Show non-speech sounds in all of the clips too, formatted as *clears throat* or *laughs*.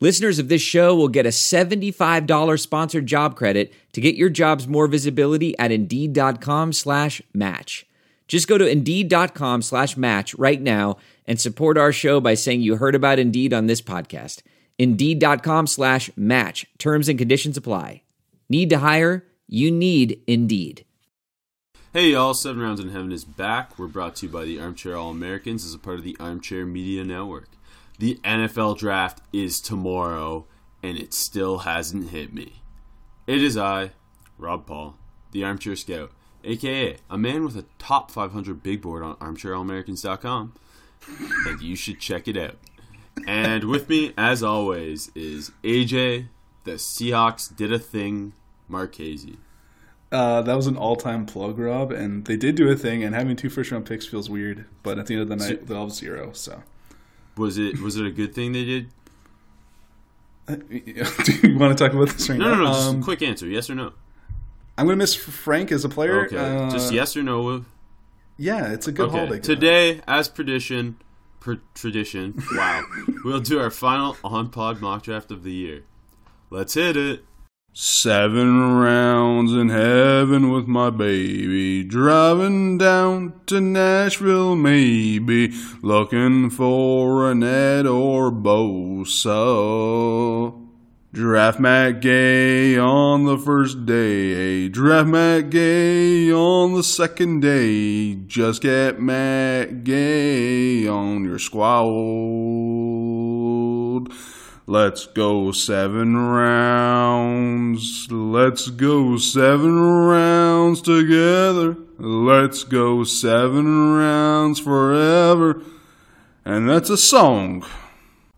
Listeners of this show will get a $75 sponsored job credit to get your jobs more visibility at Indeed.com slash match. Just go to Indeed.com slash match right now and support our show by saying you heard about Indeed on this podcast. Indeed.com slash match. Terms and conditions apply. Need to hire? You need Indeed. Hey y'all, Seven Rounds in Heaven is back. We're brought to you by the Armchair All Americans as a part of the Armchair Media Network. The NFL draft is tomorrow, and it still hasn't hit me. It is I, Rob Paul, the Armchair Scout, aka a man with a top 500 big board on armchairallamericans.com, and you should check it out. And with me, as always, is AJ, the Seahawks did a thing, Marchese. Uh, that was an all-time plug, Rob, and they did do a thing. And having two first-round picks feels weird, but at the end of the night, they'll have zero. So, Was it was it a good thing they did? *laughs* do you want to talk about this right No, now? no, no. Just Um, a quick answer, yes or no. I'm going to miss Frank as a player. Okay, Uh, just yes or no. Yeah, it's a good Okay, today, as tradition, per tradition, wow, *laughs* we'll do our final on pod mock draft of the year. Let's hit it. Seven rounds in heaven with my baby. Driving down to Nashville, maybe. Looking for a Ned or Bosa. Draft Matt Gay on the first day. Draft Matt Gay on the second day. Just get Matt Gay on your squad. Let's go seven rounds. Let's go seven rounds together. Let's go seven rounds forever. And that's a song.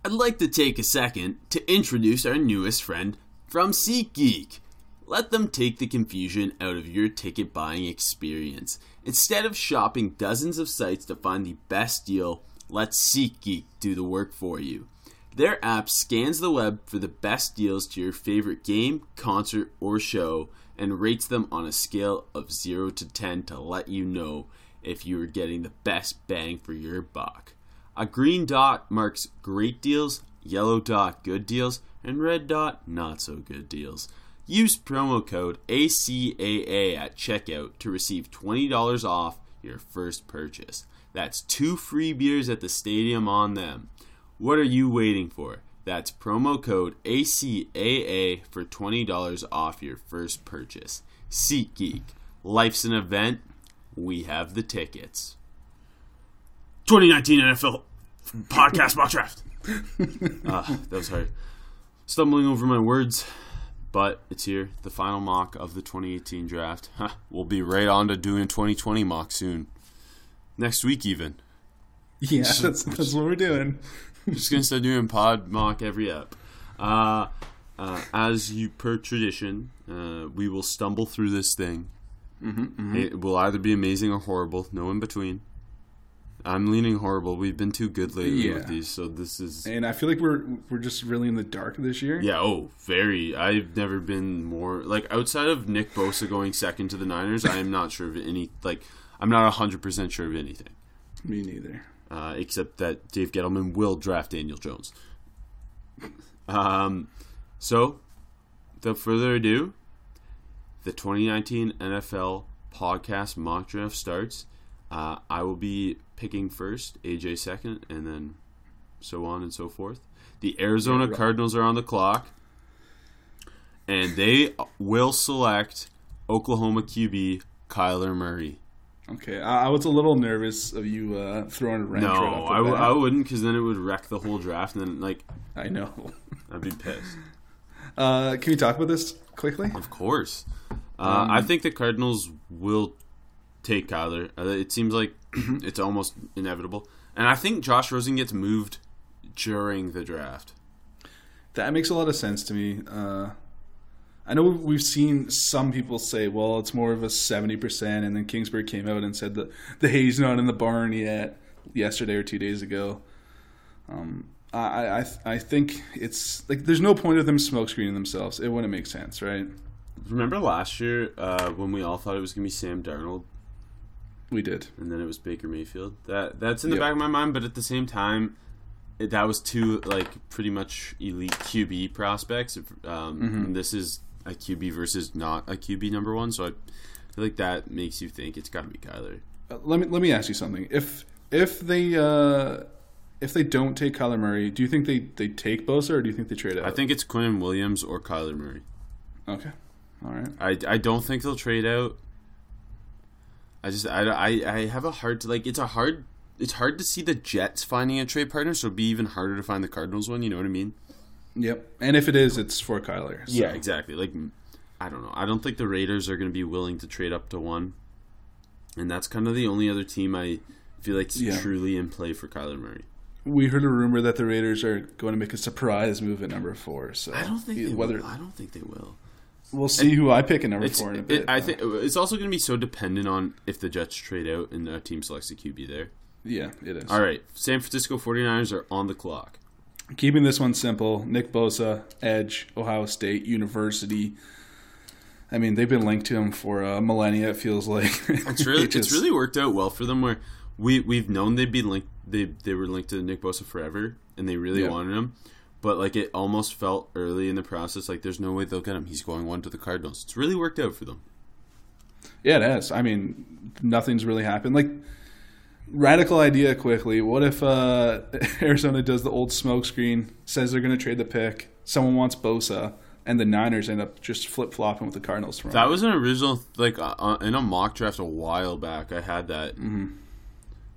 I'd like to take a second to introduce our newest friend from SeatGeek. Let them take the confusion out of your ticket buying experience. Instead of shopping dozens of sites to find the best deal, let SeatGeek do the work for you. Their app scans the web for the best deals to your favorite game, concert, or show and rates them on a scale of 0 to 10 to let you know if you are getting the best bang for your buck. A green dot marks great deals, yellow dot good deals, and red dot not so good deals. Use promo code ACAA at checkout to receive $20 off your first purchase. That's two free beers at the stadium on them. What are you waiting for? That's promo code ACAA for $20 off your first purchase. SeatGeek. Life's an event. We have the tickets. 2019 NFL podcast mock draft. *laughs* Ah, that was hard. Stumbling over my words, but it's here. The final mock of the 2018 draft. *laughs* Huh, we'll be right on to doing 2020 mock soon. Next week, even. Yeah, *laughs* that's, that's what we're doing. *laughs* Just gonna start doing pod mock every app. Uh, uh, as you per tradition, uh, we will stumble through this thing. It will either be amazing or horrible. No in between. I'm leaning horrible. We've been too good lately Yeah. with these, so this is And I feel like we're we're just really in the dark this year. yeah. Oh, very. I've never been more like outside of Nick Bosa going second to the Niners. I am not sure of any. Like, I'm not hundred percent sure of anything. Me neither. Uh, except that Dave Gettleman will draft Daniel Jones. Um, so, without further ado, the 2019 NFL podcast mock draft starts. Uh, I will be picking first, AJ second, and then so on and so forth. The Arizona Cardinals are on the clock, and they will select Oklahoma QB Kyler Murray. Okay, I, I was a little nervous of you uh, throwing a wrench. No, right off the I, w-. I wouldn't because then it would wreck the whole draft, and then like I know. *laughs* I'd be pissed. Uh, can we talk about this quickly? Of course, uh, I think the Cardinals will take Kyler. Uh, it seems like *clears throat* it's almost inevitable, and I think Josh Rosen gets moved during the draft. That makes a lot of sense to me. Uh, I know we've seen some people say, well, it's more of a 70%, and then Kingsbury came out and said that the hay's not in the barn yet yesterday or two days ago. Um, I, I I think it's like there's no point of them smoke screening themselves. It wouldn't make sense, right? Remember last year uh, when we all thought it was gonna be Sam Darnold, We did. and then it was Baker Mayfield. That that's in the Yep. back of my mind, but at the same time, it, that was two like pretty much elite QB prospects. Um, Mm-hmm. and this is a QB versus not a QB number one, so I feel like that makes you think it's got to be Kyler. Uh, let me let me ask you something. If if they uh, if they don't take Kyler Murray, do you think they, they take Bosa or do you think they trade out? I think it's Quinn Williams or Kyler Murray. Okay. All right. I, I don't think they'll trade out. I just I, I, I have a hard to like it's a hard it's hard to see the Jets finding a trade partner, so it'd be even harder to find the Cardinals one. You know what I mean? Yep. And if it is, it's for Kyler. so- exactly. Like I don't know. I don't think the Raiders are going to be willing to trade up to one, and that's kind of the only other team I feel like Yeah. truly in play for Kyler Murray. We heard a rumor that the Raiders are going to make a surprise move at number four. So I don't think they whether will. I don't think they will. we'll see who I pick at number four in a it, bit. I think uh, it's also going to be so dependent on if the Jets trade out and a team selects a QB there. Yeah, it is. All right, San Francisco 49ers are on the clock. Keeping this one simple, Nick Bosa, Edge, Ohio State University. I mean, they've been linked to him for a millennia. It feels like *laughs* It's really just- it's really worked out well for them. Where we we've known they'd be linked. They they were linked to Nick Bosa forever, and they really Yeah. wanted him. But like it almost felt early in the process like there's no way they'll get him. He's going one to the Cardinals. It's really worked out for them. Yeah, it has. I mean, nothing's really happened. Like, radical idea quickly. What if uh, *laughs* Arizona does the old smokescreen, says they're going to trade the pick, someone wants Bosa, and the Niners end up just flip flopping with the Cardinals from That was an original like uh, uh, in a mock draft a while back. I had that.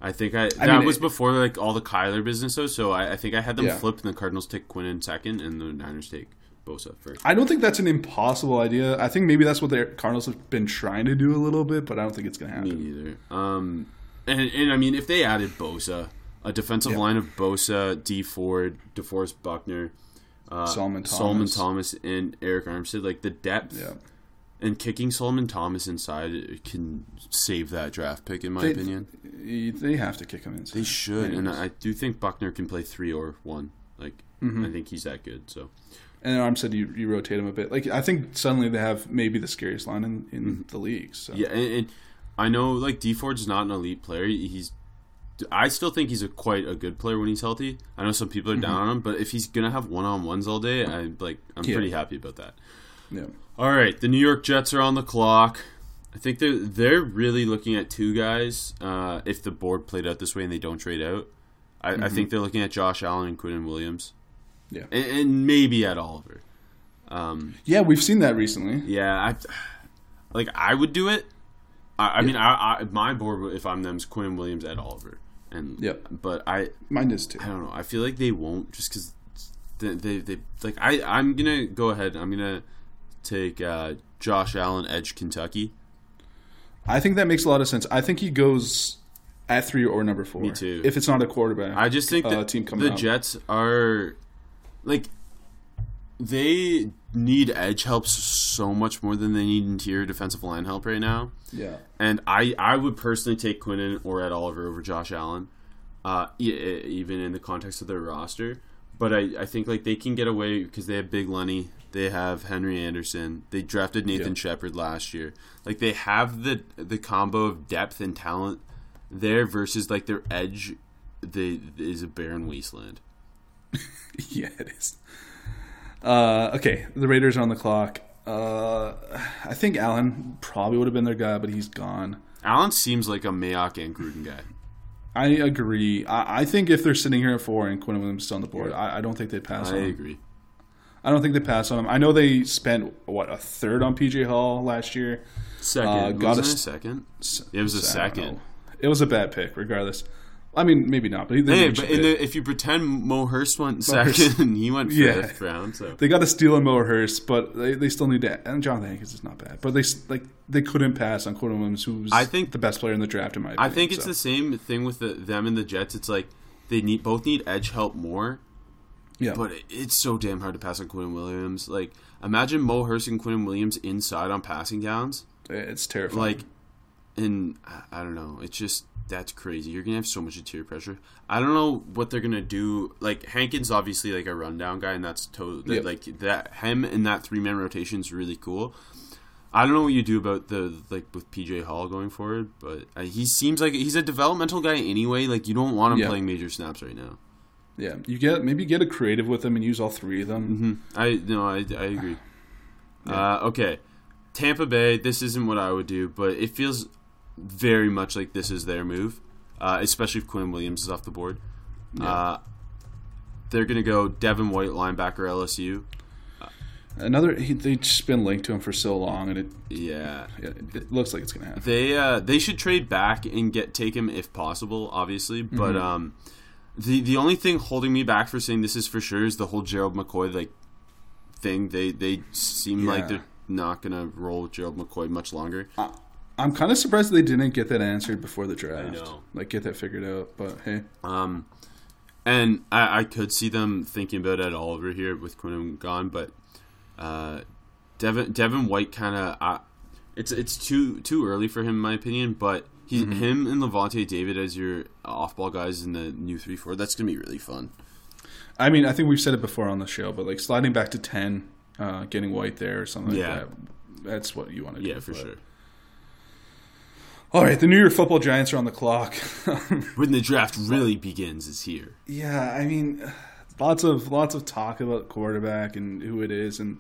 I think I that Mm-hmm. mean, was it- before like all the Kyler business though. So I, I think I had them Yeah. flipped, and the Cardinals take Quinn in second, and the Niners take Bosa first. I don't think that's an impossible idea. I think maybe that's what the Cardinals have been trying to do a little bit, but I don't think it's going to Me happen. neither. Um, and and I mean, if they added Bosa, a defensive Yeah. line of Bosa, Dee Ford, DeForest Buckner, uh, Solomon Solomon Thomas. Thomas, and Arik Armstead, like the depth Yeah. and kicking Solomon Thomas inside can save that draft pick, in my They- opinion. They have to kick him in. They should, and I do think Buckner can play three or one. Like Mm-hmm. I think he's that good. So And Armstead you, you rotate him a bit. Like I think suddenly they have maybe the scariest line in, in the league. So Mm-hmm. yeah, and, and I know like Dee Ford's not an elite player. He's I still think he's a quite a good player when he's healthy. I know some people are down on him, but if he's gonna have one on ones all day, I like I'm Yeah. pretty happy about that. yeah. All right, the New York Jets are on the clock. I think they're they're really looking at two guys. Uh, if the board played out this way and they don't trade out, I, I think they're looking at Josh Allen and Quinn Williams, Yeah. and, and maybe Ed Oliver. Um, Yeah, we've seen that recently. yeah, I like I would do it. I, I mean, I, I my board if I'm them is Quinn Williams Ed Oliver, and Yep. But I Mine is too. I don't know. I feel like they won't just because they, they they like I I'm gonna go ahead. I'm gonna take uh, Josh Allen edge Kentucky. I think that makes a lot of sense. I think he goes at three or number four. Me too. If it's not a quarterback, I just think uh, that team coming the up. Jets are like they need edge help so much more than they need interior defensive line help right now. Yeah. And I, I would personally take Quinnen or Ed Oliver over Josh Allen, uh, e- e- even in the context of their roster. But I, I think like they can get away because they have Big Lenny, they have Henry Anderson, they drafted Nathan Yeah. Shepard last year. Like they have the the combo of depth and talent there versus like their edge, they is a barren wasteland. *laughs* yeah, it is. Uh, okay, the Raiders are on the clock. Uh, I think Allen probably would have been their guy, but he's gone. Allen seems like a Mayock and Gruden guy. I agree. I, I think if they're sitting here at four and Quinn Williams is still on the board, I, I don't think they pass I on him. agree. I don't think they pass on him. I know they spent what a third on PJ Hall last year. Second, Uh, got it a second. It was a second. It was a bad pick, regardless. I mean, maybe not, but Hey, but in the, if you pretend Mo Hurst went second, *laughs* he went Yeah. fifth round. So they got to steal a Mo Hurst, but they, they still need to. And Jonathan Hankins is not bad, but they like they couldn't pass on Quinn Williams, who's I think- the best player in the draft in my opinion. I think it's so. the same thing with the, them and the Jets. It's like they need both need edge help more, Yeah. But it's so damn hard to pass on Quinn Williams. Like, imagine Mo Hurst and Quinn Williams inside on passing downs. It's terrifying. Like, and I- I don't know. It's just that's crazy. You're gonna have so much interior pressure. I don't know what they're gonna do. Like Hankins, obviously like a rundown guy, and that's totally Yep. like that. Him in that three man rotation is really cool. I don't know what you do about the like with PJ Hall going forward, but uh, he seems like he's a developmental guy anyway. Like you don't want him Yeah. playing major snaps right now. yeah, you get maybe get a creative with them and use all three of them. I no, I, I agree. *sighs* Uh, okay, Tampa Bay. This isn't what I would do, but it feels very much like this is their move, uh, especially if Quinn Williams is off the board. Uh, they're gonna go Devin White, linebacker, LSU. Another, he, they've just been linked to him for so long, and it Yeah, it, it looks like it's gonna happen. they uh, they should trade back and get take him if possible, obviously. But Mm-hmm. um, the the only thing holding me back for saying this is for sure is the whole Gerald McCoy like thing. They they seem like they're not gonna roll with Gerald McCoy much longer. I'm kind of surprised they didn't get that answered before the draft. like get that figured out. But hey, Um, and I, I could see them thinking about Ed Oliver here with Quinn gone, but uh, Devin Devin White kind of uh, it's it's too too early for him in my opinion. But he him and Lavonte David as your off ball guys in the new three four that's gonna be really fun. I mean, I think we've said it before on the show, but like sliding back to ten, uh, getting White there or something Yeah. like that. That's what you want to do. Yeah, for sure. All right, the New York Football Giants are on the clock. *laughs* When the draft really begins is here. yeah, I mean, lots of lots of talk about quarterback and who it is, and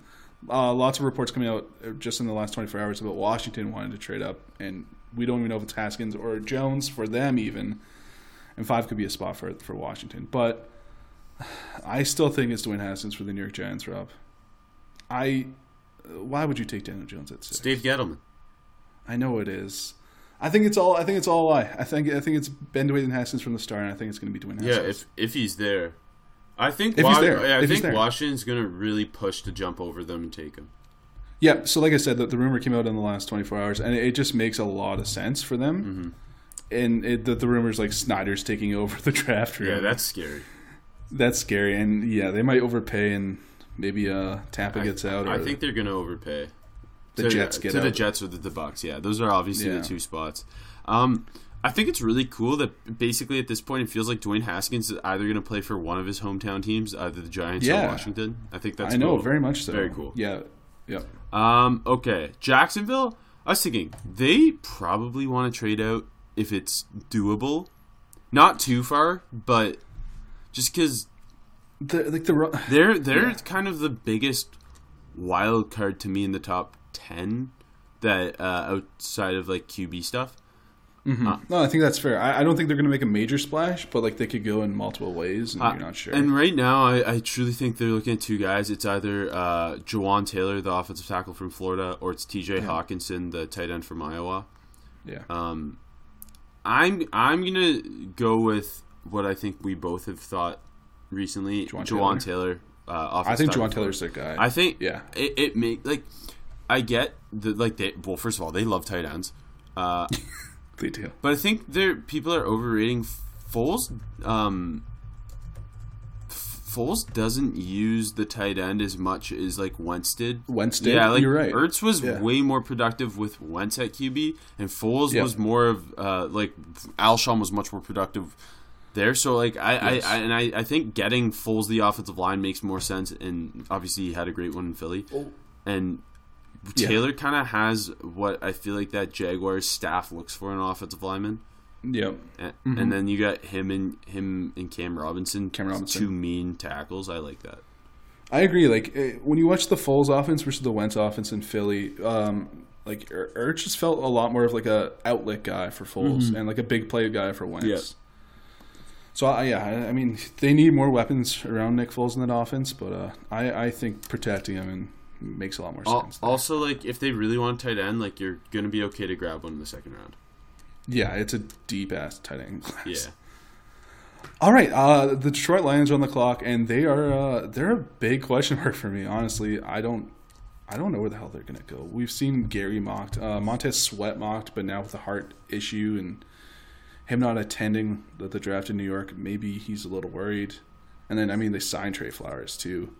uh, lots of reports coming out just in the last 24 hours about Washington wanting to trade up, and we don't even know if it's Haskins or Jones for them even. And five could be a spot for for Washington, but I still think it's Dwayne Haskins for the New York Giants. Rob, I why would you take Daniel Jones at six? Dave Gettleman. I know it is. I think it's all. I think it's all a lie. I think. I think it's Ben Dwayne Haskins from the start, and I think it's going to be Dwayne Yeah, Haskins. if if he's there, I think If he's there. I If think. Washington's gonna really push to jump over them and take him. yeah. So, like I said, the, the rumor came out in the last twenty four hours, and it, it just makes a lot of sense for them. Mm-hmm. And it, the, the rumors like Snyder's taking over the *laughs* draft room. Yeah, that's scary. that's scary. And yeah, they might overpay, and maybe uh, Tampa gets out. Or I think they're gonna overpay. The to, Jets get to the Jets or the, the Bucks. Yeah, those are obviously Yeah. the two spots. Um, I think it's really cool that basically at this point it feels like Dwayne Haskins is either going to play for one of his hometown teams, either the Giants or Washington. I think that's I know cool. very much so. Very cool. Yeah. Yeah. Um, okay, Jacksonville. I was thinking they probably want to trade out if it's doable, not too far, but just because The, like the they're they're Yeah. kind of the biggest wild card to me in the top ten that uh, outside of like QB stuff. no, I think that's fair. I, I don't think they're going to make a major splash, but like they could go in multiple ways, and Uh, you're not sure. And right now, I, I truly think they're looking at two guys. It's either uh, Jawaan Taylor, the offensive tackle from Florida, or it's T.J. Hockenson, the tight end from Iowa. yeah. Um, I'm I'm gonna go with what I think we both have thought recently. Jawaan Jawaan Taylor. uh, I think from Taylor's their guy. I think Yeah. it, it make like I get the like they well first of all they love tight ends, uh, *laughs* they do. but I think there people are overrating Foles. Um, Foles doesn't use the tight end as much as like Wentz did. Wentz did? Yeah, like You're right. Ertz was Yeah. way more productive with Wentz at QB, and Foles Yeah. was more of uh, like Alshon was much more productive there. So like I, Yes. I, I and I, I think getting Foles the offensive line makes more sense, and obviously he had a great one in Philly, and Oh. Yeah. Taylor kind of has what I feel like that Jaguars staff looks for in an offensive lineman. Yep. And, and then you got him and him and Cam Robinson, Mm-hmm. Cam Robinson. two mean tackles. I like that. I agree. Like eh, when you watch the Foles offense versus the Wentz offense in Philly, um, like Er- Ertz just felt a lot more of like a outlet guy for Foles and like a big play guy for Wentz. Mm-hmm. So I, yeah, I, I mean they need more weapons around Nick Foles in that offense, but uh, I I think protecting him and makes a lot more sense. there. Also, like if they really want a tight end, like you're gonna be okay to grab one in the second round. yeah, it's a deep ass tight end class. Yeah. All right, uh, the Detroit Lions are on the clock, and they are uh, they're a big question mark for me. Honestly, I don't I don't know where the hell they're gonna go. We've seen Gary mocked, uh, Montez Sweat mocked, but now with a heart issue and him not attending the, the draft in New York, maybe he's a little worried. And then I mean they signed Trey Flowers too.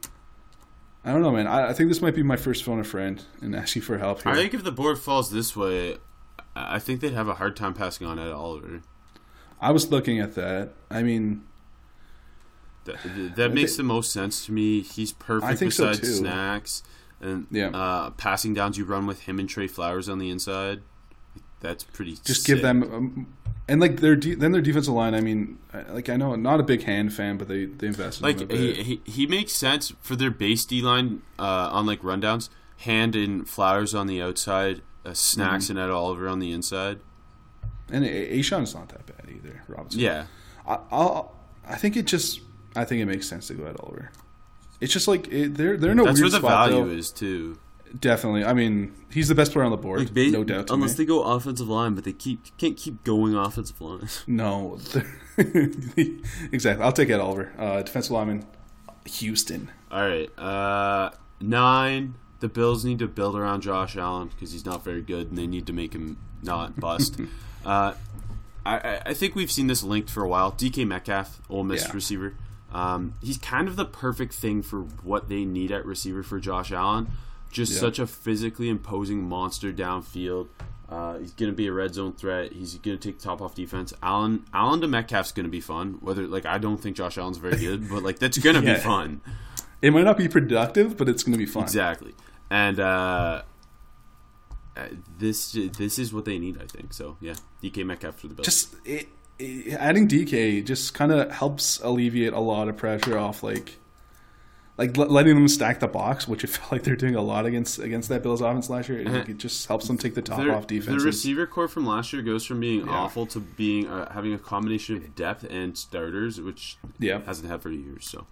I don't know, man. I, I think this might be my first phone a friend and asking for help here. I think if the board falls this way, I think they'd have a hard time passing on Ed Oliver. I was looking at that. I mean, That, that makes the most sense to me. He's perfect so, besides too. snacks and Yeah. uh, passing downs. You run with him and Trey Flowers on the inside. That's pretty. just sick. give them um, and like their de- then their defensive line. I mean, like I know not a big hand fan, but they they invested in like he, he he makes sense for their base D line uh, on like rundowns. Hand and Flowers on the outside, uh, snacks Mm-hmm. and Ed Oliver on the inside. and A- A'Shawn's not that bad either. Robinson. Yeah, I, I'll. I think it just. I think it makes sense to go Ed Oliver. It's just like it, they're they're in a that's where the spot value though. is too. Definitely. I mean, he's the best player on the board, no doubt. Unless they go offensive line, but they keep can't keep going offensive line. *laughs* No, *laughs* exactly. I'll take Ed Oliver, uh, defensive lineman, Houston. All right, uh, nine. The Bills need to build around Josh Allen because he's not very good, and they need to make him not bust. *laughs* uh, I, I- I think we've seen this linked for a while. DK Metcalf, Ole Miss Yeah. receiver. Um, he's kind of the perfect thing for what they need at receiver for Josh Allen. Just Yeah. such a physically imposing monster downfield. Uh, he's going to be a red zone threat. He's going to take the top off defense. Allen, Allen to Metcalf's going to be fun. Whether like I don't think Josh Allen's very good, but like that's going *laughs* to Yeah. be fun. It might not be productive, but it's going to be fun. Exactly. And uh, uh, this this is what they need, I think. So yeah, DK Metcalf for the Bills. Just it, it, adding DK just kind of helps alleviate a lot of pressure off like. Like letting them stack the box, which I *laughs* felt like they're doing a lot against against that Bills offense last year. Like, it just helps them take the top their, off their The receiver core from last year goes from being Yeah. awful to being uh, having a combination of depth and starters, which Yeah. hasn't had for years. So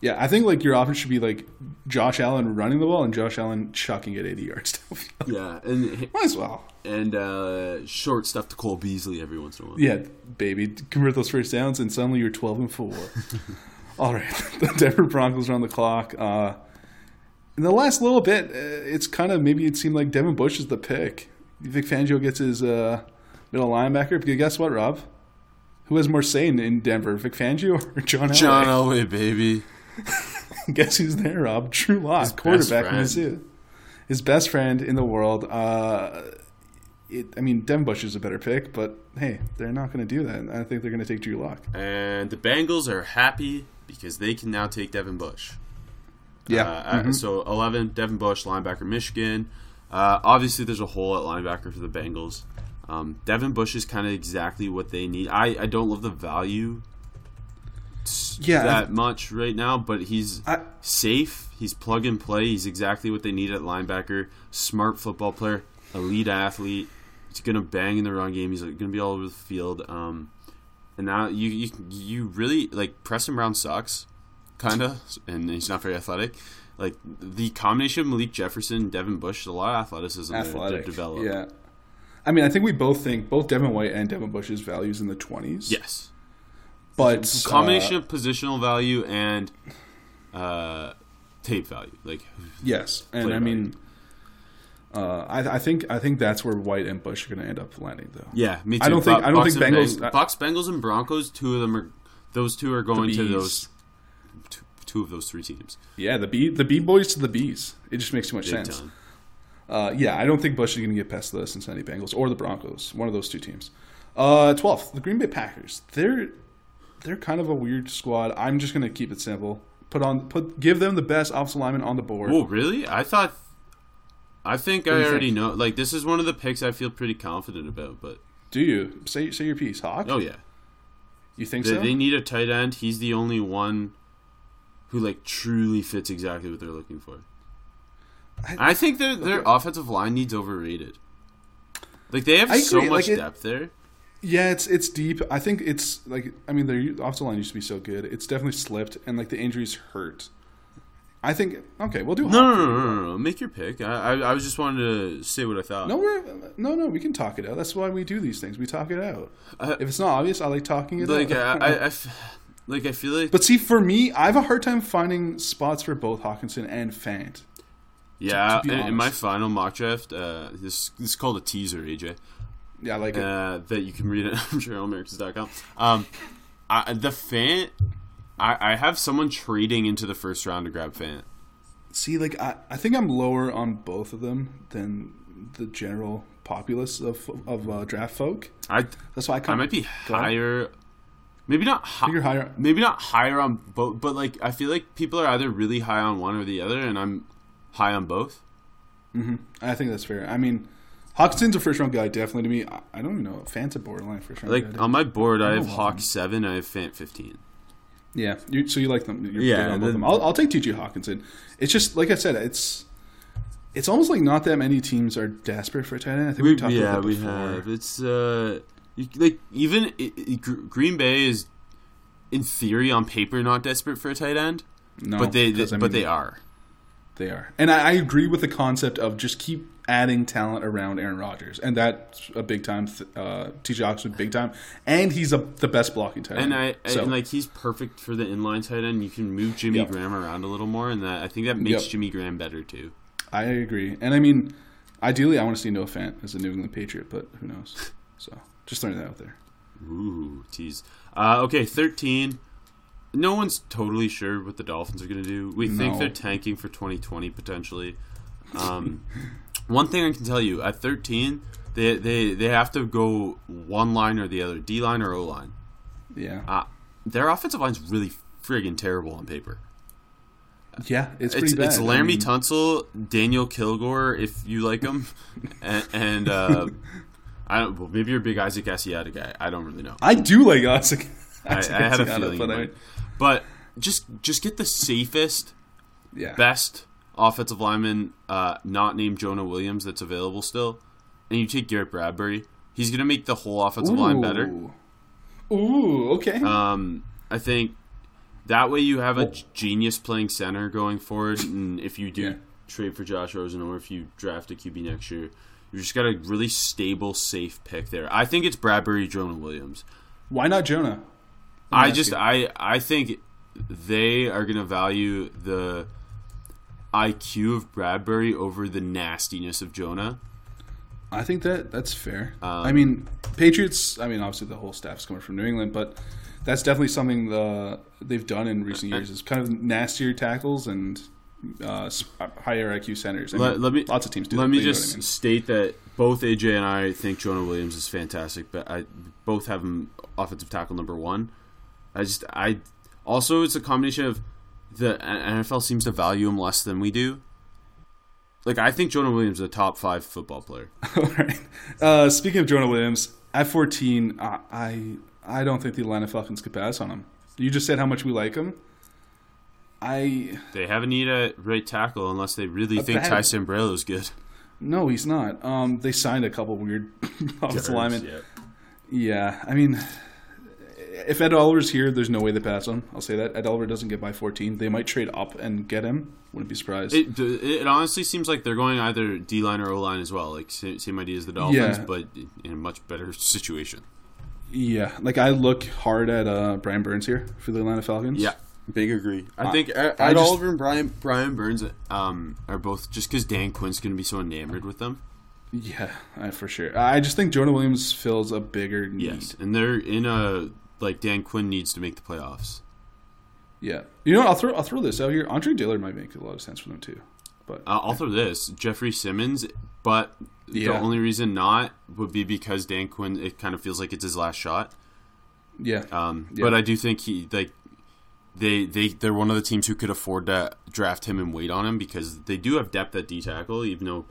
Yeah, I think like your offense should be like Josh Allen running the ball and Josh Allen chucking it 80 yards *laughs* downfield. yeah, and Might as well. and uh, short stuff to Cole Beasley every once in a while. Yeah, baby, convert those first downs, and suddenly you're 12 and four. *laughs* All right, *laughs* the Denver Broncos are on the clock. Uh, in the last little bit, uh, it's kind of maybe it seemed like Devin Bush is the pick. Vic Fangio gets his uh, middle linebacker. But guess what, Rob? Who has more say in, in Denver, Vic Fangio or *laughs* John Elway? John Elway, baby. *laughs* Guess who's there, Rob? Drew Lock, quarterback friend. Mizzou. His best friend in the world. Uh, it, I mean, Devin Bush is a better pick, but hey, they're not going to do that. I think they're going to take Drew Lock. And the Bengals are happy because they can now take Devin Bush. Yeah. Uh, uh, So 11, Devin Bush, linebacker, Michigan. Uh, obviously, there's a hole at linebacker for the Bengals. Um, Devin Bush is kind of exactly what they need. I, I don't love the value Yeah, that much right now, but he's I- safe. He's plug and play. He's exactly what they need at linebacker. Smart football player, elite athlete. He's gonna bang in the run game. He's gonna be all over the field. Um, and now you you you really like Preston Brown sucks, kind of, and he's not very athletic. Like the combination of Malik Jefferson, Devin Bush, a lot of athleticism athletic. to develop. Yeah. I mean, I think we both think both Devin White and Devin Bush's values in the 20s. Yes. But Combination uh, of positional value and uh, tape value. Like yes, and I mean, uh, I, I think I think that's where White and Bush are going to end up landing, though. Yeah, me too. I don't think- Bu- I don't Bucks think Bengals- Beng- Bucks, Bengals, and Broncos. Two of them are. Those two are going to those. Two, two of those three teams. Yeah, the B the B boys to the B's. It just makes too much Big sense. Uh, yeah, I don't think Bush is going to get past the Cincinnati Bengals or the Broncos. One of those two teams. Uh, 12th, the Green Bay Packers. They're they're kind of a weird squad. I'm just going to keep it simple. Put on put give them the best offensive lineman on the board. Oh, really? I thought. I think do I already think? know. Like this is one of the picks I feel pretty confident about. But Do you say say your piece, Hawk? oh yeah, you think they, so? they need a tight end. He's the only one who like truly fits exactly what they're looking for. I- I, think their their offensive line needs overrated. Like they have so much like, it- depth there. Yeah, it's it's deep. I think it's like I mean their offensive line used to be so good. It's definitely slipped, and like the injuries hurt. I think okay, we'll do No, no, no, no, no, no. Make your pick. I, I, I was just wanted to say what I thought. No, we're no, no. We can talk it out. That's why we do these things. We talk it out. Uh, if it's not obvious, I like talking it like I, out. I, I f- like I feel like but see, for me, I have a hard time finding spots for both Hockenson and Fant. yeah. to be in, my final mock draft, uh, this this is called a teaser, AJ. Yeah, I like it. uh, that you can read at *laughs* journalamericans.com. Um, I, the Fant, I, I have someone trading into the first round to grab Fant. See, like I, I think I'm lower on both of them than the general populace of of uh, draft folk. I That's why I, I might be higher. Maybe not high. You're higher. Maybe not higher on both, but like I feel like people are either really high on one or the other, and I'm high on both. I think that's fair. I mean, Hockenson's a first round guy, definitely to me. I, I don't even know. Fant's a borderline first round Like guy. on my board, I I have Hawk seven, I have Fant fifteen. Yeah, you, so you like them? You're Yeah, big on both of them. I'll, I'll take T.J. Hockenson. It's just like I said, it's it's almost like not that many teams are desperate for a tight end. I think we, We, talked yeah, about that we have. It's uh, you, like even i i Gr- Green Bay is, in theory, on paper, not desperate for a tight end, No, but they I but they are. They are, and I, I agree with the concept of just keep adding talent around Aaron Rodgers, and that's a big time. Th- uh, T.J. Hockenson, big time, and he's a, the best blocking tight end. And. I so, and like he's perfect for the inline tight end. You can move Jimmy Yep. Graham around a little more, and that I think that makes Yep. Jimmy Graham better too. I agree, and I mean, ideally, I want to see Noah Fant as a New England Patriot, but who knows? So just throwing that out there. Ooh, tease. Uh, okay, thirteen. No one's totally sure what the Dolphins are going to do. We think they're tanking for 2020 potentially. Um, *laughs* one thing I can tell you at 13, they they they have to go one line or the other, D line or O line. Yeah, Uh, their offensive line's really friggin' terrible on paper. yeah, it's pretty It's, bad. it's I Laremy mean, Tunsil, Daniel Kilgore, if you like him, *laughs* and, and uh, I don't. Well, maybe you're a big Isaac Asiata guy. I don't really know. I do like Isaac. *laughs* I, I had a feeling, but I, but just just get the safest, yeah, best offensive lineman, uh, not named Jonah Williams, that's available still, and you take Garrett Bradbury. He's gonna make the whole offensive line better. Ooh. Ooh, okay. Um, I think that way you have a genius playing center going forward, and if you do Yeah. trade for Josh Rosen or if you draft a QB next year, you just got a really stable, safe pick there. I think it's Bradbury, Jonah Williams. Why not Jonah? I just you. I I think they are going to value the IQ of Bradbury over the nastiness of Jonah. I think that that's fair. Um, I mean, Patriots. I mean, obviously the whole staff's coming from New England, but that's definitely something the, they've done in recent years. Is kind of nastier tackles and uh, higher IQ centers. I Let, mean, let me lots of teams do. Let that, me but you know just I mean. state that both AJ and I think Jonah Williams is fantastic, but I both have him offensive tackle number one. I just I also it's a combination of the NFL seems to value him less than we do. Like I think Jonah Williams is a top five football player. *laughs* All right. Uh, speaking of Jonah Williams, at 14, I, I I don't think the Atlanta Falcons could pass on him. You just said how much we like him. I They have a need at right tackle unless they really think bad- Ty Sambrailo is good. no, he's not. Um, they signed a couple weird *laughs* offensive linemen. Yeah. Yeah, I mean, if Ed Oliver's here, there's no way they pass him. I'll say that Ed Oliver doesn't get by 14. They might trade up and get him. Wouldn't be surprised. It, it honestly seems like they're going either D line or O line as well. Like same, same idea as the Dolphins, Yeah. but in a much better situation. yeah, like I look hard at uh, Brian Burns here for the Atlanta Falcons. Yeah, big agree. I I- think Ed, I just- Oliver and Brian Brian Burns um, are both just because Dan Quinn's going to be so enamored with them. yeah, for sure. I just think Jonah Williams fills a bigger need. Yes, and they're in a like Dan Quinn needs to make the playoffs. Yeah, you know, what? I'll throw I'll throw this out here. Andre Dillard might make a lot of sense for them too. But Uh, I'll throw this Jeffrey Simmons, but the only reason not would be because Dan Quinn. It kind of feels like it's his last shot. yeah, Um, Yeah. But I do think he like they they they're one of the teams who could afford to draft him and wait on him because they do have depth at D tackle, even though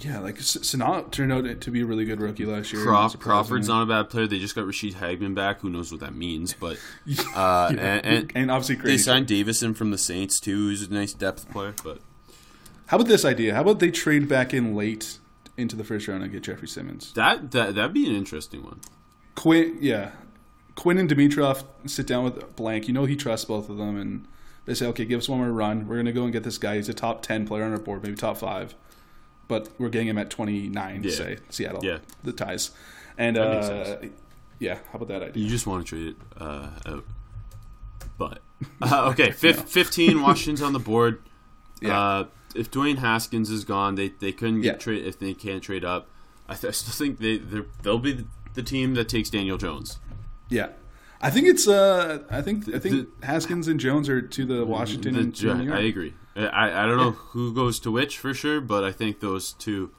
yeah, like S- turned out to be a really good rookie last year. Craw- surprisingly. Crawford's not a bad player. They just got Ra'Shede Hageman back. Who knows what that means? But *laughs* uh, Yeah, and, and and obviously they signed Davison from the Saints too, who's a nice depth player. But How about this idea? How about they trade back in late into the first round and get Jeffrey Simmons? that that that'd be an interesting one. Quinn, yeah, Quinn and Dimitroff sit down with Blank. You know he trusts both of them, and they say, "Okay, give us one more run. We're gonna go and get this guy. He's a top ten player on our board, maybe top five, but we're getting him at twenty nine. Yeah. Say Seattle, Yeah. the ties, and uh, yeah, how about that idea? You just want to trade it uh, out. But uh, okay, fif- fifteen. Washington's on the board. *laughs* Yeah. Uh, if Dwayne Haskins is gone, they they couldn't get Yeah. trade if they can't trade up. I, th- I still think they they'll be the, the team that takes Daniel Jones. Yeah, I think it's. Uh, I think I think Haskins and Jones are to the Washington The and New York. I agree. I- I, I don't know who goes to which for sure, but I think those two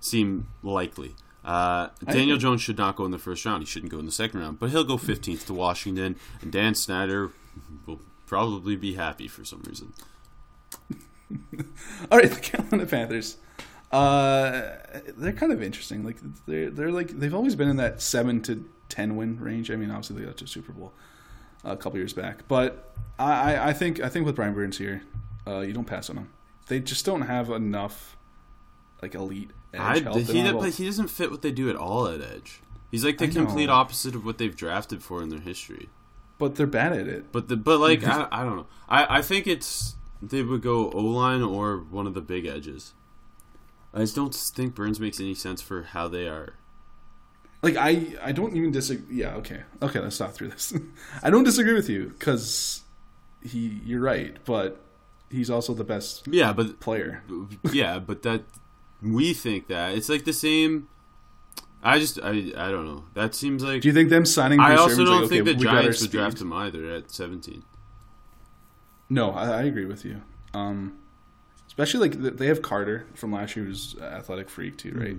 seem likely. Uh, Daniel Jones should not go in the first round. He shouldn't go in the second round, but he'll go 15th to Washington, and Dan Snyder will probably be happy for some reason. *laughs* All right, the Carolina Panthers. Uh, they're kind of interesting. Like they're they're like they've always been in that seven to ten win range. I mean, obviously they got to Super Bowl a couple years back, but I- I think I think with Brian Burns here, uh, you don't pass on them. They just don't have enough like elite edge I, he, but a- he doesn't fit what they do at all at edge. He's like the complete opposite of what they've drafted for in their history. but they're bad at it. But the but like I, I don't know. I, I think it's they would go O line or one of the big edges. I just don't think Burns makes any sense for how they are. Like I I don't even disagree. Yeah, okay, okay. Let's stop through this. *laughs* I don't disagree with you because he you're right, but he's also the best Yeah, but player. yeah, but that we think that it's like the same. I just I I don't know. That seems like Do you think them signing? I also Irvin's don't like, think okay, the we got our Giants would draft him either at seventeen. No, I, I agree with you. Um, especially like they have Carter from last year, who's athletic freak too, right?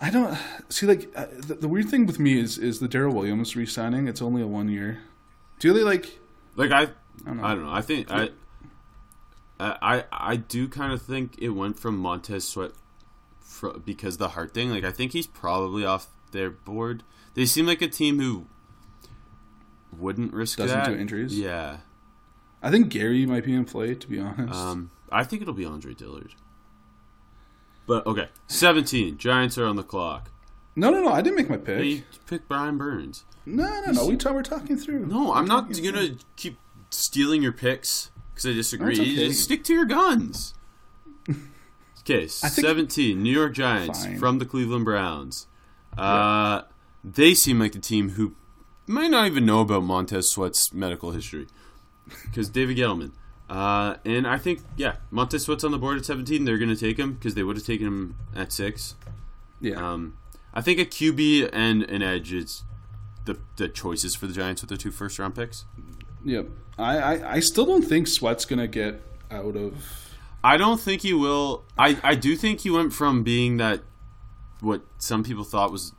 I don't see like uh, the, the weird thing with me is is the Daryl Williams re-signing. It's only a one year. Do they like? Like I, I don't don't know. know. I think I, I, I, do kind of think it went from Montez Sweat, fr because the heart thing. Like I think he's probably off their board. They seem like a team who wouldn't risk Doesn't that. do injuries? Yeah. I think Gary might be in play. To be honest, Um, I think it'll be Andre Dillard. But okay, seventeen. Giants are on the clock. no, no, no. I didn't make my pick. They pick Brian Burns. No, no, no. We talk, we're talking through. No, We're I'm not gonna through. keep stealing your picks because I disagree. Okay. Just stick to your guns. *laughs* Okay, 17, New York Giants Fine. from the Cleveland Browns. Uh, They seem like the team who might not even know about Montez Sweat's medical history because David Gettleman. Uh, and I think, yeah, Montez Sweat's on the board at 17. They're going to take him because they would have taken him at six. Yeah. Um, I think a QB and an edge is the the choices for the Giants with their two first round picks. Yep. I, I, I still don't think Sweat's gonna get out of. I don't think he will. I, I do think he went from being that what some people thought was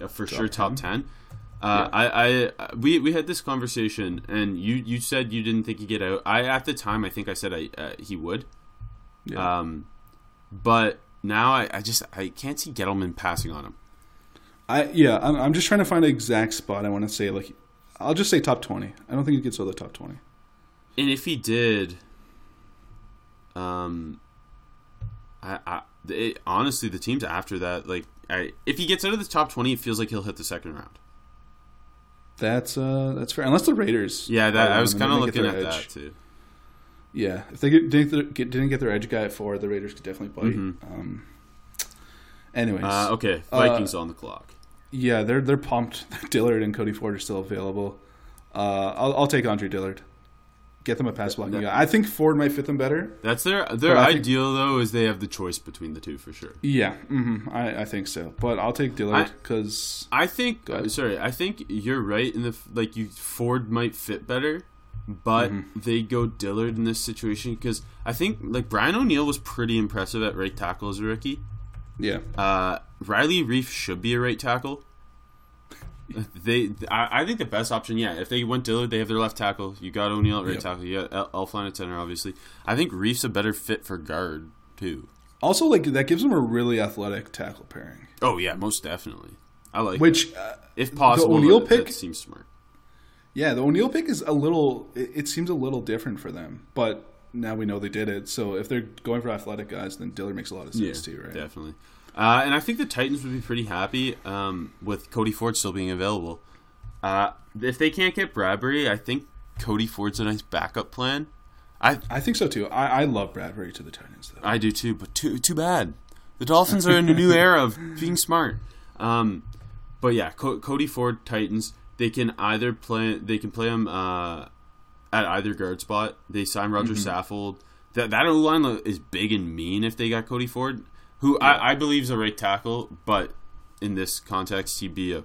a for sure top ten. Uh, I, I we we had this conversation and you you said you didn't think he'd get out. I at the time I think I said I uh, he would. Yeah. Um, but now I, I just I can't see Gettleman passing on him. I yeah. I'm, I'm just trying to find an exact spot. I want to say like, I'll just say top twenty. I don't think he gets out of the top twenty. And if he did, um, I, I it, honestly the teams after that like I if he gets out of the top twenty, it feels like he'll hit the second round. That's uh that's fair. Unless the Raiders. Yeah, that I was kind of looking at edge. that too. Yeah, if they get, didn't, get, didn't get their edge guy at four, the Raiders could definitely bite. Um, anyways, Uh, okay, Uh, Vikings on the clock. Yeah, they're they're pumped. *laughs* Dillard and Cody Ford are still available. Uh, I'll, I'll take Andre Dillard. Get them a pass blocking guy. I think Ford might fit them better. That's their their I think- ideal though is they have the choice between the two for sure. Yeah, hmm I, I think so. But I'll take Dillard because I think sorry, I think you're right in the like you Ford might fit better, but Mm-hmm. they go Dillard in this situation because I think like Brian O'Neill was pretty impressive at right tackle as a rookie. yeah, Uh, Riley Reiff should be a right tackle. They, I, I think the best option, yeah. If they went Dillard, they have their left tackle. You got O'Neill at right Yep. tackle. You got El- Elflein at center, obviously. I think Reiff's a better fit for guard too. Also, like that gives them a really athletic tackle pairing. Oh yeah, most definitely. I like Which, uh, if possible. O'Neill that, that pick- seems smart. yeah, the O'Neill pick is a little. It, it seems a little different for them, but now we know they did it. So if they're going for athletic guys, then Dillard makes a lot of sense too, right? Definitely. Uh, and I think the Titans would be pretty happy um, with Cody Ford still being available. Uh, if they can't get Bradbury, I think Cody Ford's a nice backup plan. I I think so too. I, I love Bradbury to the Titans though. I do too, but too too bad. The Dolphins are in a new *laughs* era of being smart. Um, but yeah, Co- Cody Ford Titans. They can either play. They can play him uh, at either guard spot. They sign Roger Saffold. That that O line is big and mean. If they got Cody Ford, who I, I believe is a right tackle, but in this context, he'd be a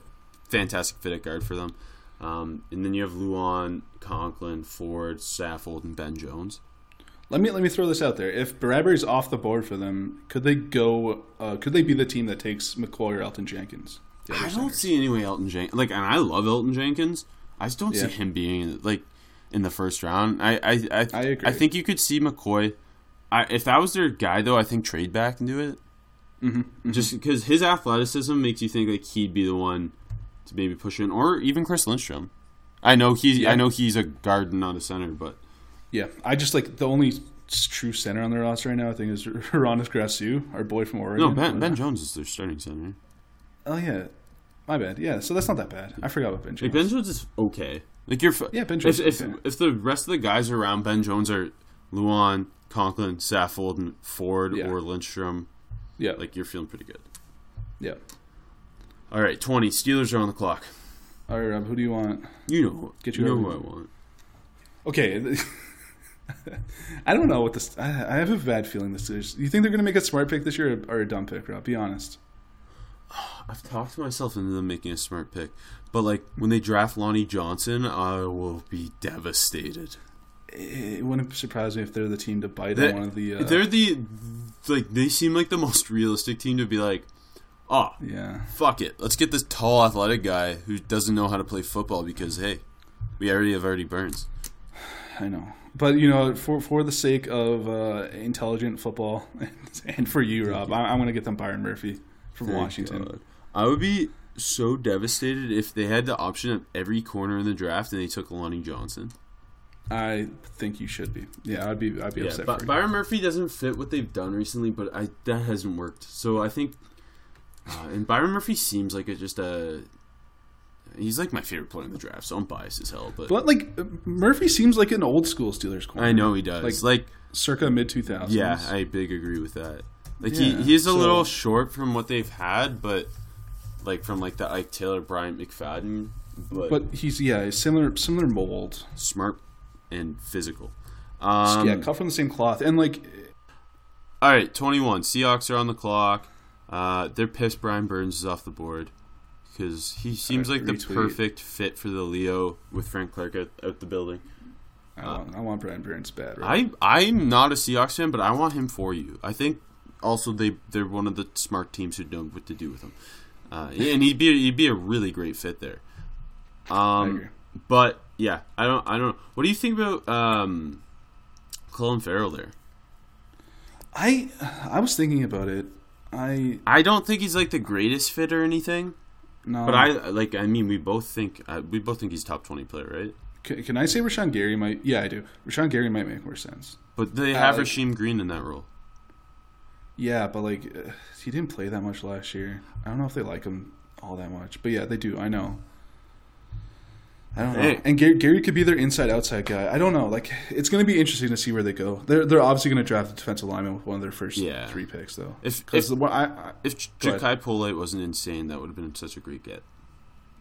fantastic fit at guard for them. Um, and then you have Lewan, Conklin, Ford, Saffold, and Ben Jones. Let me let me throw this out there. If Bradbury's off the board for them, could they go? Uh, could they be the team that takes McCoy or Elgton Jenkins? I don't centers? see any way Elgton Jenkins. Like, and I love Elgton Jenkins. I just don't Yeah. see him being like in the first round. I I I, I agree. think you could see McCoy. I, if that was their guy, though, I think trade back and do it. Mm-hmm, Just because his athleticism makes you think like he'd be the one to maybe push in, or even Chris Lindstrom. I know he. Yeah. I know he's a guard, and not a center, but Yeah, I just like the only true center on their roster right now. I think is *laughs* Hroniss Grasu, our boy from Oregon. no. Ben Ben Jones is their starting center. Oh yeah, my bad. Yeah, so that's not that bad. I forgot about Ben Like Jones. Ben Jones is okay. Like you're. f- Yeah, Ben Jones If is if, okay. if the rest of the guys around Ben Jones are Lewan, Conklin, Saffold, and Ford Yeah. or Lindstrom, yeah, like you're feeling pretty good. yeah. All right, twenty Steelers are on the clock. All right, Rob, who do you want? You know, Get you you know who I want. Okay. *laughs* I don't know what this. I, I have a bad feeling this is. You think they're going to make a smart pick this year or, a dumb pick, Rob? Be honest. *sighs* I've talked myself into them making a smart pick, but like when they draft Lonnie Johnson, I will be devastated. It wouldn't surprise me if they're the team to bite on one of the. Uh, They're the like they seem like the most realistic team to be like, oh yeah. fuck it, let's get this tall athletic guy who doesn't know how to play football because hey, we already have Artie Burns. *sighs* I know, but you know, for for the sake of uh, intelligent football *laughs* and for you, Rob, I, I'm going to get them Byron Murphy from Thank Washington. God. I would be so devastated if they had the option of every corner in the draft and they took Lonnie Johnson. I think you should be. Yeah, I'd be. I'd be Yeah, upset for. Byron Murphy doesn't fit what they've done recently, but I that hasn't worked. So I think, uh, and Byron Murphy seems like a, just a. He's like my favorite player in the draft, so I'm biased as hell. But, But like Murphy seems like an old school Steelers corner. I know he does. Like- Like, circa mid 2000s. yeah, I big agree with that. Like Yeah, he he's a so- little short from what they've had, but like from like the Ike Taylor, Bryant McFadden, but, but he's yeah similar similar mold. smart and physical. Um, yeah, cut from the same cloth, and like All right, 21. Seahawks are on the clock. Uh, they're pissed Brian Burns is off the board because he seems Uh, like the perfect fit for the Leo with Frank Clark out, out the building. I, want, I want Brian Burns bad. Right? I I'm not a Seahawks fan, but I want him for you. I think also they they're one of the smart teams who know what to do with him, uh, and he'd be he'd be a really great fit there. *laughs* Um, but yeah, I don't I don't. What do you think about um, Clelin Ferrell there? I I was thinking about it. I I don't think he's like the greatest fit or anything. no. But I like. I mean, we both think uh, we both think he's top twenty player, right? can, can I say Rashan Gary might? Yeah, I do. Rashan Gary might make more sense. But they have like- Rasheem Green in that role. Yeah, but like uh, he didn't play that much last year. I don't know if they like him all that much, but yeah, they do. I know. I don't know. Hey. And Gary, Gary could be their inside outside guy. I don't know. Like it's going to be interesting to see where they go. They're they're obviously going to draft a defensive lineman with one of their first Yeah. three picks, though. If if, the one I, I if Jachai Polite wasn't insane, that would have been such a great get.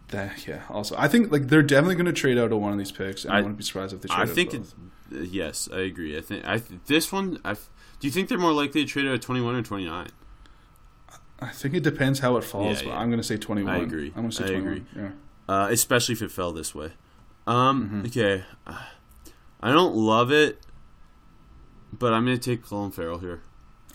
that yeah. Also, I think like they're definitely going to trade out of one of these picks. And I, I- wouldn't be surprised if they trade I out think both. it's uh, yes, I agree. I think I this one. I do you think they're more likely to trade out at twenty one or twenty nine? I think it depends how it falls, Yeah, but yeah. I'm going to say 21. I agree. I'm going to say I 21. agree. Yeah. Uh, especially if it fell this way. Um. Mm-hmm. Okay. I don't love it, but I'm gonna take Clelin Ferrell here.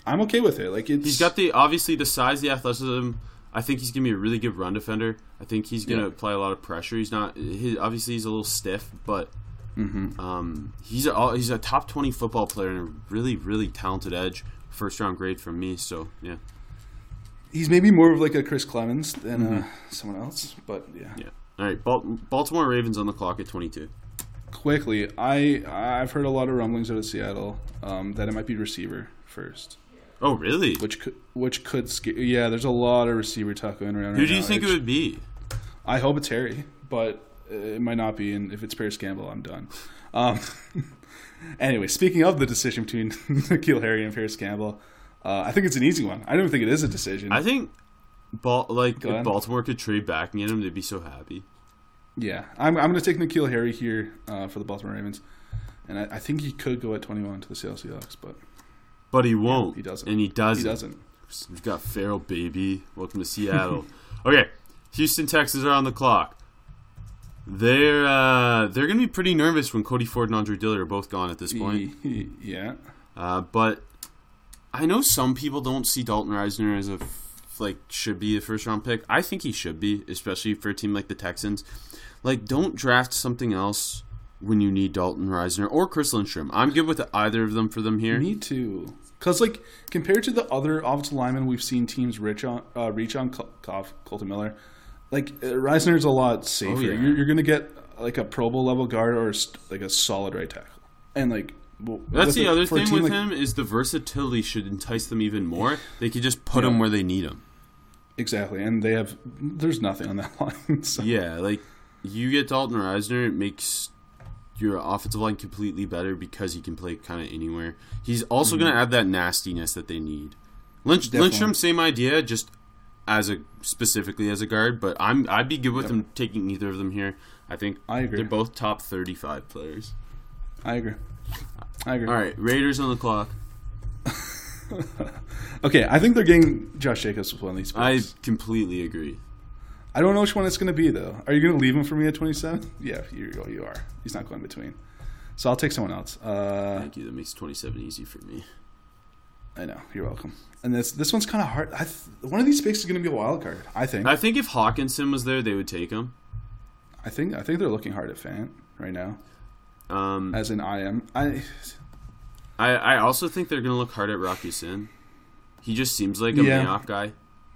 I'm okay with it. Like it's He's got the obviously the size, the athleticism. I think he's gonna be a really good run defender. I think he's gonna Yeah. apply a lot of pressure. He's not. He, obviously, he's a little stiff, but Mm-hmm. um, he's a he's a top twenty football player and a really really talented edge. First round grade from me. So yeah, he's maybe more of like a Chris Clemons than uh, someone else, but yeah. yeah. All right, Baltimore Ravens on the clock at twenty two. Quickly, I I've heard a lot of rumblings out of Seattle um, that it might be receiver first, Oh really? which could which could scare. Yeah, there's a lot of receiver talk going around. Who right do you now. think it It's- would be? I hope it's Harry, but it might not be. And if it's Parris Campbell, I'm done. Um, *laughs* anyway, speaking of the decision between *laughs* N'Keal Harry and Parris Campbell, uh, I think it's an easy one. I don't think it is a decision. I think. Bal- like Go if. Baltimore could trade back and get him, they'd be so happy. Yeah, I'm, I'm going to take N'Keal Harry here uh, for the Baltimore Ravens, and I, I think he could go at 21 to the Seattle Seahawks, but But he won't. he doesn't. And he doesn't. he doesn't. We've got Ferrell, baby. Welcome to Seattle. *laughs* okay, Houston Texans are on the clock. They're uh, they're gonna be pretty nervous when Cody Ford and Andre Dillard are both gone at this point. *laughs* Yeah. Uh, but I know some people don't see Dalton Risner as a like should be a first round pick. I think he should be, especially for a team like the Texans. Like, don't draft something else when you need Dalton Risner or Chris Lindstrom. I'm good with either of them for them here. Me too. Because like compared to the other offensive linemen we've seen teams reach on, uh, reach on Col- Col- Kolton Miller, like uh, Risner's a lot safer. Oh, yeah. you're, you're going to get like a Pro Bowl level guard or like a solid right tackle, and like w- That's the other thing with like- him is the versatility should entice them even more. They could just put him where they need him. Exactly, and they have there's nothing on that *laughs* line. So. Yeah, like you get Dalton Risner, it makes your offensive line completely better because he can play kind of anywhere. He's also going to add that nastiness that they need. Lynch, Mm-hmm. Definitely. Lindstrom, same idea, just as a specifically as a guard. But I'm I'd be good with them taking either of them here. I think I agree. they're both top 35 players. I agree. I agree. All right, Raiders on the clock. *laughs* *laughs* Okay, I think they're getting Josh Jacobs with one of these. I completely agree. I don't know which one it's going to be though. Are you going to leave him for me at 27? Yeah, you, you are. He's not going between. So I'll take someone else. Uh, Thank you. That makes 27 easy for me. I know. You're welcome. And this this one's kind of hard. I th- one of these picks is going to be a wild card. I think. I think if Hockenson was there, they would take him. I think. I think they're looking hard at Fant right now. Um, As in, I am. I. I, I also think they're going to look hard at Rock Ya-Sin. He just seems like a Yeah. Mayock guy.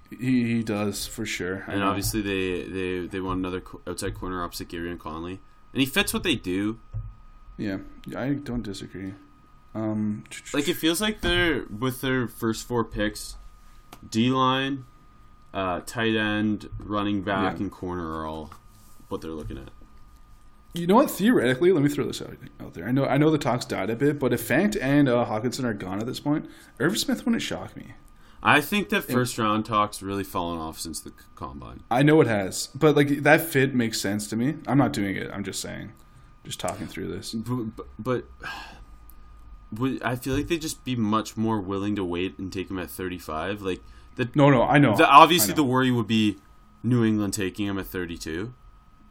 He, he does for sure. And obviously they, they, they want another outside corner opposite Gareon Conley. And he fits what they do. Yeah, I don't disagree. Um, Like it feels like they're with their first four picks, D line, uh, tight end, running back, Yeah. and corner are all what they're looking at. You know what? Theoretically, let me throw this out, out there. I know I know the talks died a bit, but if Fant and uh, Hockenson are gone at this point, Irv Smith wouldn't shock me. I think that first round talks really fallen off since the combine. I know it has, but like that fit makes sense to me. I'm not doing it. I'm just saying, just talking through this. But, but, but I feel like they'd just be much more willing to wait and take him at 35. Like the, No, no, I know. the obviously I the worry would be New England taking him at 32.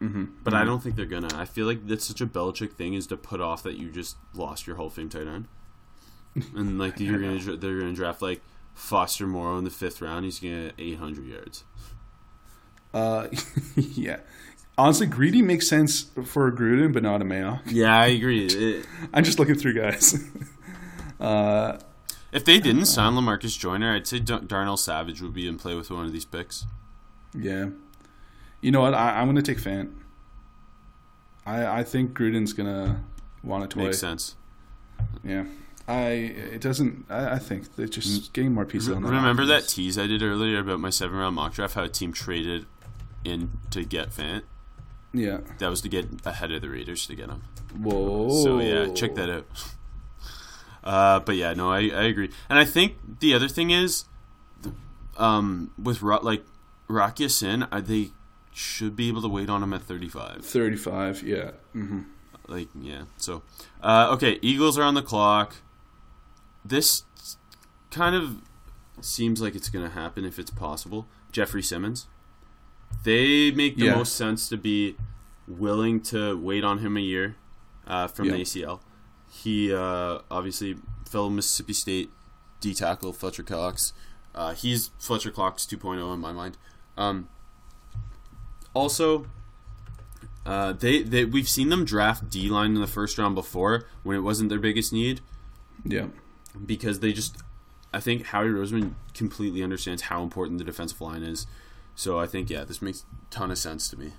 Mm-hmm. But I don't think they're gonna. I feel like that's such a Belichick thing is to put off that you just lost your Hall of Fame tight end, and like you're *laughs* gonna dra- they're gonna draft like Foster Moreau in the fifth round. He's gonna get 800 yards. Uh, *laughs* yeah. Honestly, Greedy makes sense for Gruden, but not a Mayo. Yeah, I agree. *laughs* It- I'm just looking through guys. uh, if they didn't sign Lamarcus Joyner, I'd say Darnell Savage would be in play with one of these picks. yeah. You know what? I, I'm going to take Fant. I I think Gruden's going to want a toy. Makes sense. Yeah. I it doesn't. I, I think they're just getting more pieces on that. Remember that tease I did earlier about my seven round mock draft? How a team traded in to get Fant. Yeah. That was to get ahead of the Raiders to get him. Whoa. So yeah, check that out. *laughs* Uh, but yeah, no, I, I agree, and I think the other thing is, um, with Ro- like Rock Ya-Sin, uh, they should be able to wait on him at thirty five. Thirty-five. Yeah. hmm Like yeah, so uh, okay, Eagles are on the clock. This kind of seems like it's going to happen if it's possible. Jeffrey Simmons, they make the Yeah. most sense to be willing to wait on him a year uh, from the ACL. He uh, obviously fellow Mississippi State D tackle Fletcher Cox. Uh, he's Fletcher Cox 2.0 in my mind. Um, also, uh, they, they we've seen them draft D line in the first round before when it wasn't their biggest need Yeah. because they just I think Howie Roseman completely understands how important the defensive line is. So I think yeah, this makes a ton of sense to me.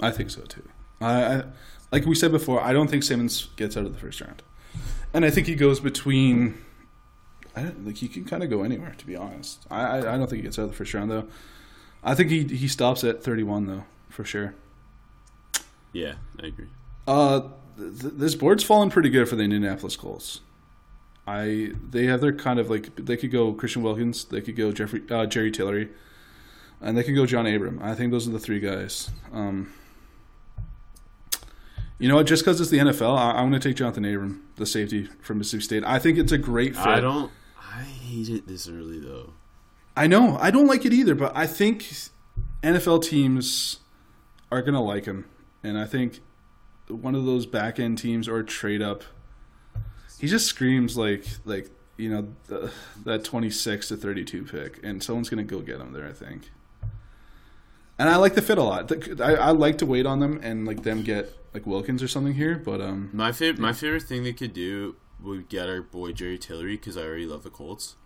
I think so too. I, I like we said before. I don't think Simmons gets out of the first round, and I think he goes between. I don't, like he can kind of go anywhere. To be honest, I, I I don't think he gets out of the first round though. I think he he stops at thirty one though for sure. Yeah, I agree. Uh, th- this board's fallen pretty good for the Indianapolis Colts. I they have their kind of like they could go Christian Wilkins, they could go Jeffrey uh, Jerry Tillery, and they could go John Abram. I think those are the three guys. Um, you know what? Just because it's the NFL, I, I'm going to take Johnathan Abram, the safety from Mississippi State. I think it's a great fit. I don't I hate it this early though. I know. I don't like it either, but I think NFL teams are going to like him. and I think one of those back end teams or trade up. He just screams like like you know the, that twenty six to thirty two pick, and someone's gonna go get him there. I think. And I like the fit a lot. I, I like to wait on them and like them get like Wilkins or something here, but um, My favorite, my favorite thing they could do would get our boy Jerry Tillery because I already love the Colts.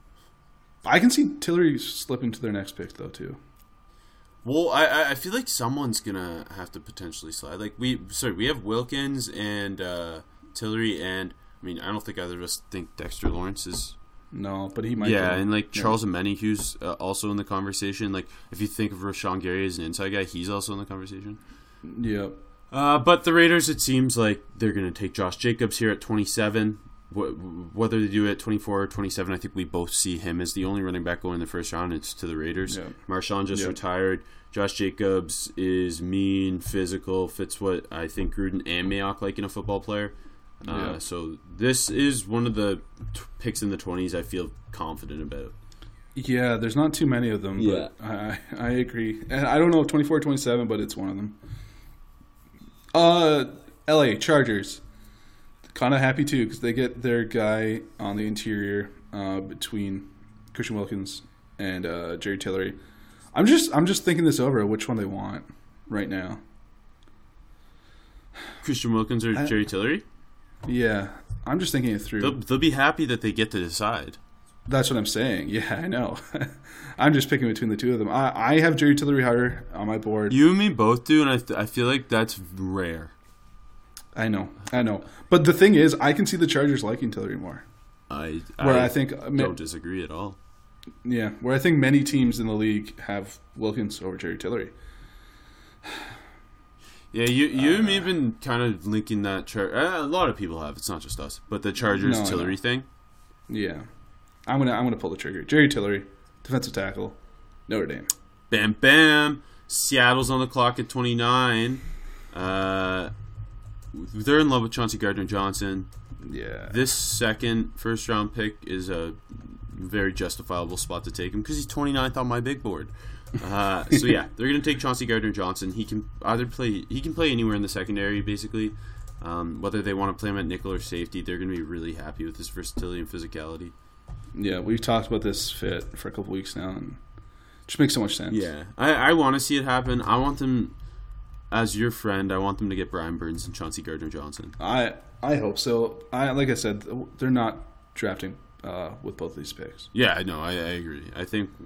I can see Tillery slipping to their next pick though too. Well, I- I feel like someone's gonna have to potentially slide. Like we, sorry, we have Wilkins and uh, Tillery, and I mean, I don't think either of us think Dexter Lawrence is. No, but he might. yeah, go. and like Yeah. Charles Omenihu, who's uh, also in the conversation. Like if you think of Rashan Gary as an inside guy, he's also in the conversation. Yeah, Uh, but the Raiders, it seems like they're going to take Josh Jacobs here at 27. Wh- Whether they do it at 24 or 27, I think we both see him as the only running back going in the first round. It's to the Raiders. Yeah. Marshawn just Yeah. retired. Josh Jacobs is mean, physical, fits what I think Gruden and Mayock like in a football player. Uh, Yeah. So this is one of the t- picks in the 20s I feel confident about. yeah. There's not too many of them. Yeah. but I I agree, and I don't know 24, 27, but it's one of them. Uh, L.A. Chargers, kind of happy too because they get their guy on the interior uh, between Christian Wilkins and uh, Jerry Tillery. I'm just I'm just thinking this over which one they want right now. Christian Wilkins or I- Jerry Tillery? Yeah, I'm just thinking it through. They'll, they'll be happy that they get to decide. That's what I'm saying. *laughs* Yeah, I know. *laughs* I'm just picking between the two of them. I, I have Jerry Tillery higher on my board. You and me both do, and I, th- I feel like that's rare. I know, I know. But the thing is, I can see the Chargers liking Tillery more. I Where I, I, think, uh, don't disagree at all. yeah, where I think many teams in the league have Wilkins over Jerry Tillery. *sighs* Yeah, you you uh, have been kind of linking that. Char- uh, a lot of people have. It's not just us, but the Chargers No, Tillery thing. Yeah, I'm gonna I'm gonna pull the trigger. Jerry Tillery, defensive tackle, Notre Dame. Bam bam. Seattle's on the clock at twenty nine. Uh, they're in love with Chauncey Gardner Johnson. Yeah, This second first round pick is a very justifiable spot to take him because he's 29th on my big board. Uh, *laughs* so yeah, they're going to take Chauncey Gardner Johnson. He can either play he can play anywhere in the secondary basically. Um, whether they want to play him at nickel or safety, they're going to be really happy with his versatility and physicality. yeah. We've talked about this fit for a couple weeks now, and it just makes so much sense. Yeah, I, I want to see it happen. I want them as your friend. I want them to get Brian Burns and Chauncey Gardner Johnson. I I hope so. I like I said, they're not drafting uh, with both of these picks. Yeah, I know. I, I agree. I think *sighs*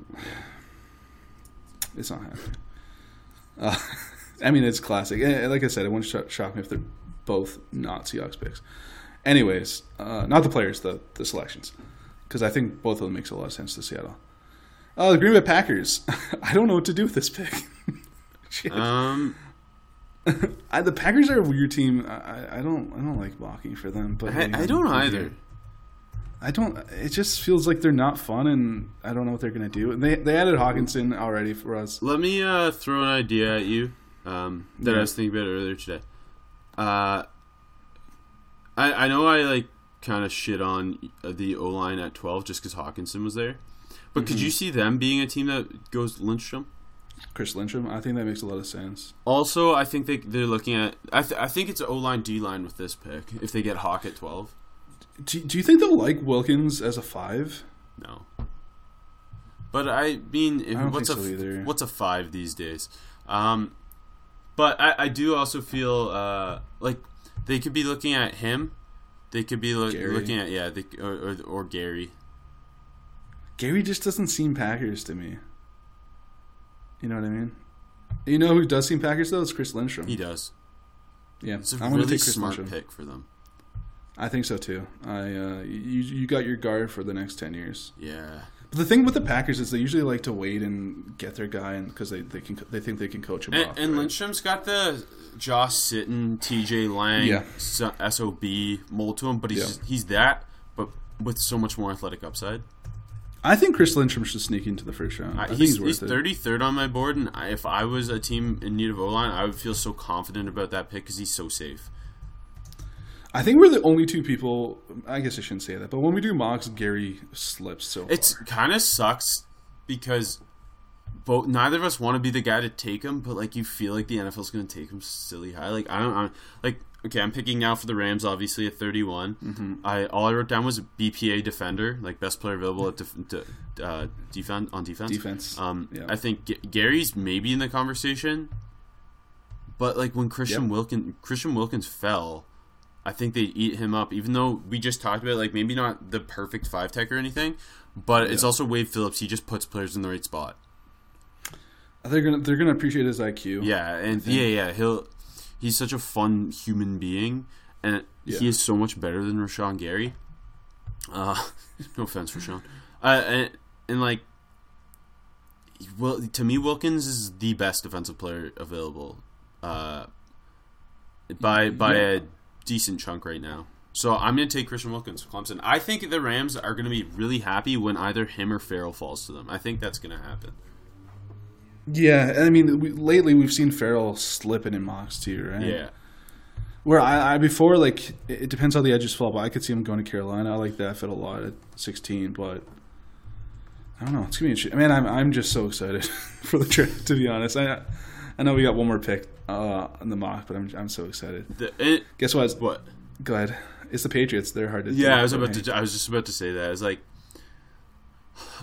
It's not happening. Uh, *laughs* I mean, it's classic. Eh, Like I said, it wouldn't sh- shock me if they're both not Seahawks picks. Anyways, uh, not the players, the the selections, because I think both of them makes a lot of sense to Seattle. Uh, the Green Bay Packers. *laughs* I don't know what to do with this pick. *laughs* Um, *laughs* I, the Packers are a weird team. I, I- don't I don't like blocking for them, but I, I don't either. I don't. It just feels like they're not fun, and I don't know what they're gonna do. And They they added Hockenson already for us. Let me uh, throw an idea at you um, that I was thinking about earlier today. Uh, I I know I like kind of shit on the O line at twelve just because Hockenson was there, but Mm-hmm. could you see them being a team that goes Lindstrom? Chris Lindstrom. I think that makes a lot of sense. Also, I think they they're looking at. I, th- I think it's O line D line with this pick if they get Hawk at twelve. Do, do you think they'll like Wilkins as a five? No. But I mean, if, I what's think a either. what's a five these days? Um, but I, I do also feel uh, like they could be looking at him. They could be Gary. looking at yeah, they, or, or or Gary. Gary just doesn't seem Packers to me. You know what I mean? You know who does seem Packers though? It's Chris Lindstrom. He does. yeah, It's a I'm really take Chris smart Lindstrom. pick for them. I think so too. I uh, you you got your guard for the next ten years. Yeah. But the thing with the Packers is they usually like to wait and get their guy, and because they, they can they think they can coach him And, off. and right? Lindstrom's got the Josh Sitton, T.J. Lang, Yeah. so- sob mold to him, but he's Yeah. he's that, but with so much more athletic upside. I think Chris Lindstrom should sneak into the first round. I, I, think he's he's worth he's it. thirty third on my board, and I, if I was a team in need of O line, I would feel so confident about that pick because he's so safe. I think we're the only two people. I guess I shouldn't say that, but when we do mocks, Gary slips so. It's kind of sucks because both neither of us want to be the guy to take him, but like you feel like the NFL's going to take him silly high. Like I don't, I'm, like okay, I'm picking now for the Rams, obviously at 31. Mm-hmm. I all I wrote down was BPA defender, like best player available at def, de, uh, defense on defense. Defense, Um, yeah. I think G- Gary's maybe in the conversation, but like when Christian Yep. Wilkins Christian Wilkins fell, I think they eat him up. Even though we just talked about like maybe not the perfect five tech or anything, but it's also Wade Phillips. He just puts players in the right spot. They're gonna they're gonna appreciate his IQ. Yeah, and yeah, yeah, he'll he's such a fun human being, and Yeah. he is so much better than Rashan Gary. Uh, *laughs* no offense, Rashan. Uh, and, and like, well, to me, Wilkins is the best defensive player available, uh, by by a decent chunk right now. So I'm going to take Christian Wilkins, Clemson. I think the Rams are going to be really happy when either him or Ferrell falls to them. I think that's going to happen. Yeah. I mean, we, lately we've seen Ferrell slipping in mocks too, right? Yeah. Where I, I before like it, depends how the edges fall, but I could see him going to Carolina. I like that fit a lot at 16, but I don't know. It's gonna be interesting. Man, I'm I'm just so excited *laughs* for the trip. To be honest, I I know we got one more pick uh, in the mock, but I'm I'm so excited. The, it, Guess what? what? Go ahead. It's the Patriots. They're hard to. Yeah, I was about to. I was just about to say that. It's like,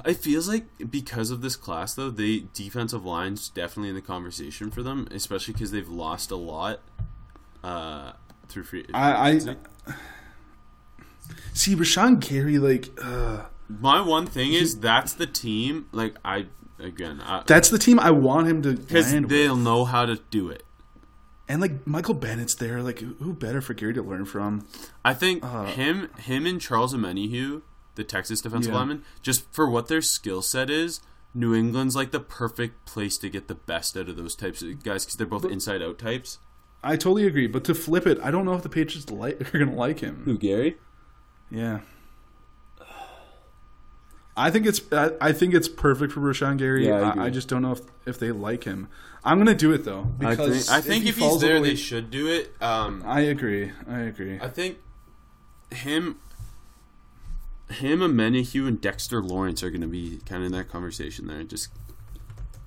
it feels like because of this class, though, the defensive line's definitely in the conversation for them, especially because they've lost a lot uh, through free. I, I *sighs* see Rashan Gary like. Uh, My one thing is that's the team. Like I again, that's the team I want him to because they'll know how to do it. And like Michael Bennett's there. Like who better for Gary to learn from? I think him, him, and Charles Omenihu, the Texas defensive Yeah. lineman, just for what their skill set is, New England's like the perfect place to get the best out of those types of guys because they're both inside out types. I totally agree. But to flip it, I don't know if the Patriots like, *laughs* are going to like him. Who Gary? Yeah. I think it's I, I think it's perfect for Rashan Gary. Yeah, I I, agree. I just don't know if, if they like him. I'm gonna do it though I because think, I think he if, he's falls there, away- they should do it. Um, I agree. I agree. I think him, him, Omenihu, and Dexter Lawrence are going to be kind of in that conversation there, just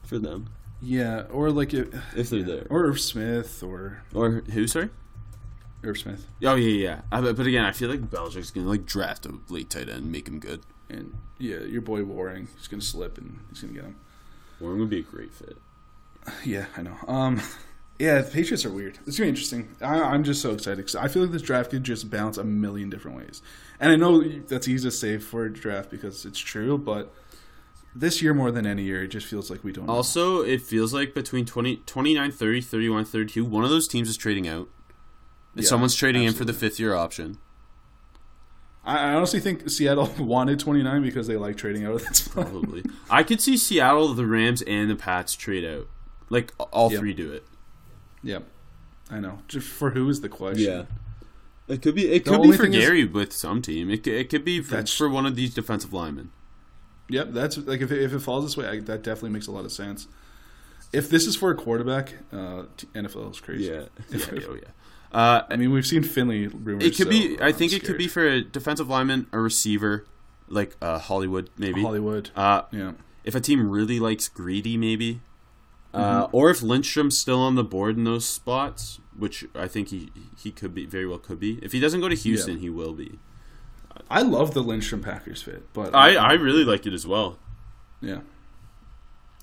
for them yeah, or like if, if they're there. or Irv Smith or Or who? Sorry. Irv Smith Oh yeah, yeah. I, but again, I feel like Belichick's going to like draft a late tight end, and make him good. and yeah, your boy Warring. He's gonna slip and he's gonna get him. Warring would be a great fit. *sighs* Yeah, I know. Um, yeah, the Patriots are weird. It's gonna be interesting. I, I'm just so excited because I feel like this draft could just bounce a million different ways. And I know that's easy to say for a draft because it's true, but this year more than any year, it just feels like we don't. know. Also, it feels like between 20, 29, 30, 31, 32, one of those teams is trading out. Yeah, Someone's trading in for the fifth year option. I, I honestly think Seattle *laughs* wanted 29 because they like trading out of that spot. Probably. I could see Seattle, the Rams, and the Pats trade out. Like all Yep. three do it. Yep, I know. Just for who is the question? It could be. It The could be for thing is- Gary with some team. It could, it could be for, That's- for one of these defensive linemen. Yep, that's like if it, if it falls this way, I, that definitely makes a lot of sense. If this is for a quarterback, uh, NFL is crazy. yeah, *laughs* oh yeah. Uh, I mean, we've seen Finley rumors. it could so be. I I'm think it could be for a defensive lineman, a receiver, like uh, Hollywood maybe. Hollywood. Uh, yeah, if a team really likes Greedy, maybe. Uh, or if Lindstrom's still on the board in those spots, which I think he he could be very well could be. If he doesn't go to Houston, Yeah. he will be. I love the Lindstrom Packers fit, but I, I really like it as well. yeah,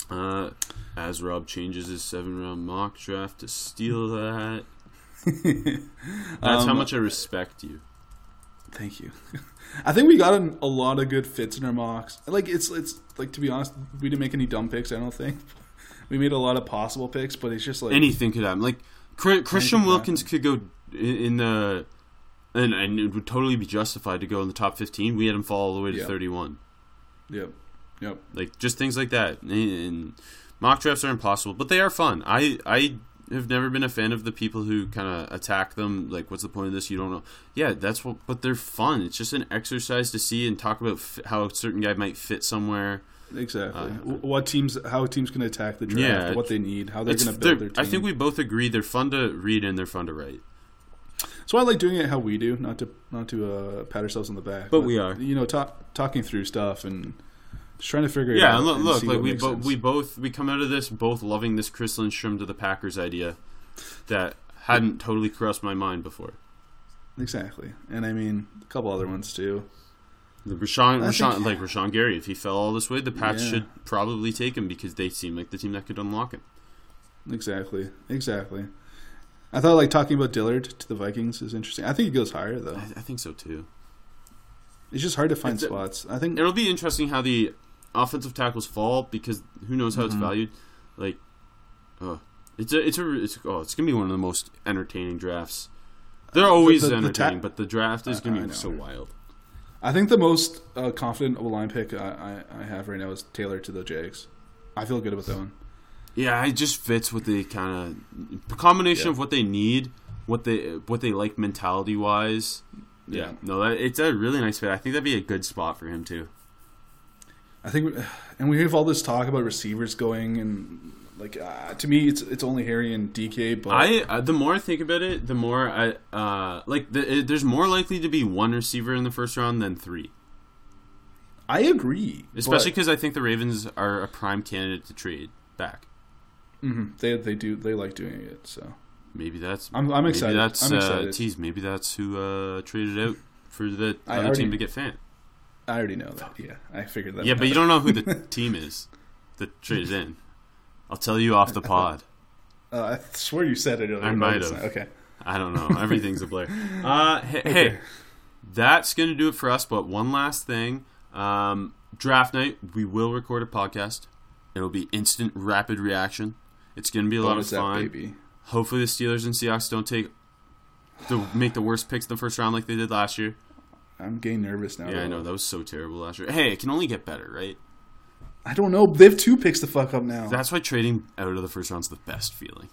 Uh, as Rob changes his seven round mock draft to steal that. *laughs* That's how Um, much I respect you. thank you. *laughs* I think we got a, a lot of good fits in our mocks. Like it's it's like to be honest, we didn't make any dumb picks. I don't think *laughs* we made a lot of possible picks, but it's just like Anything could happen. Like Christian Wilkins could go in, the, and and it would totally be justified to go in the top fifteen. We had him fall all the way to Yeah. thirty one. yep, yep. Like just things like that. And, and mock drafts are impossible, but they are fun. I I have never been a fan of the people who kind of attack them. Like, what's the point of this? You don't know. Yeah, that's what. But they're fun. It's just an exercise to see and talk about f- how a certain guy might fit somewhere. Exactly. W- what teams? How teams can attack the draft? Uh, Yeah, what they need? How they're going to build their team? I think we both agree they're fun to read and they're fun to write. So I like doing it how we do, not to not to uh, pat ourselves on the back. But we are. You know, talk, talking through stuff and Just trying to figure it Yeah, out. and look, and look like we bo- sense. we both we come out of this both loving this Chris Lindstrom to the Packers idea that hadn't totally crossed my mind before. exactly, and I mean a couple other ones too. The Rashan, Rashan think- like Rashan Gary, if he fell all this way, the Pats Yeah. should probably take him because they seem like the team that could unlock him. Exactly, exactly. I thought like talking about Dillard to the Vikings is interesting. I think he goes higher though. I, I think so too. It's just hard to find It's spots. I think It'll be interesting how the offensive tackles fall because who knows how it's Mm-hmm. valued. Like, oh, it's a it's a it's oh it's gonna be one of the most entertaining drafts. They're always the- the entertaining, ta- but the draft is gonna I be know. so wild. I think the most uh, confident O line pick I, I, I have right now is Taylor to the Jags. I feel good about that one. Yeah, it just fits with the kind of combination Yeah. of what they need, what they what they like mentality wise. Yeah, Yeah. no, that, it's a really nice fit. I think that'd be a good spot for him too. I think, *sighs* and we have all this talk about receivers going, and like uh, to me, it's it's only Harry and DK. But I uh, the more I think about it, the more I uh like. The, it, there's more likely to be one receiver in the first round than three, I agree, especially because I think the Ravens are a prime candidate to trade back. Mhm. they they do they like doing it. So Maybe that's I'm- I'm maybe excited. That's I'm uh, excited. tease. Maybe that's who uh, traded out for the I other already- team to get Fant. I already know that. Yeah, I figured that. Yeah, but you don't know who the *laughs* team is that traded in. I'll tell you off the *laughs* pod. Uh, I swear you said it. I might have. Okay. I don't know. Everything's a blur. *laughs* Uh, hey, hey, that's gonna do it for us. But one last thing: um, draft night. We will record a podcast. It'll be instant, rapid reaction. It's gonna be a lot of fun. baby. Hopefully, the Steelers and Seahawks don't take the make the worst picks in the first round like they did last year. I'm getting nervous now. Yeah, I know that was so terrible last year. Hey, it can only get better, right? I don't know. They have two picks to fuck up now. That's why trading out of the first round's the best feeling.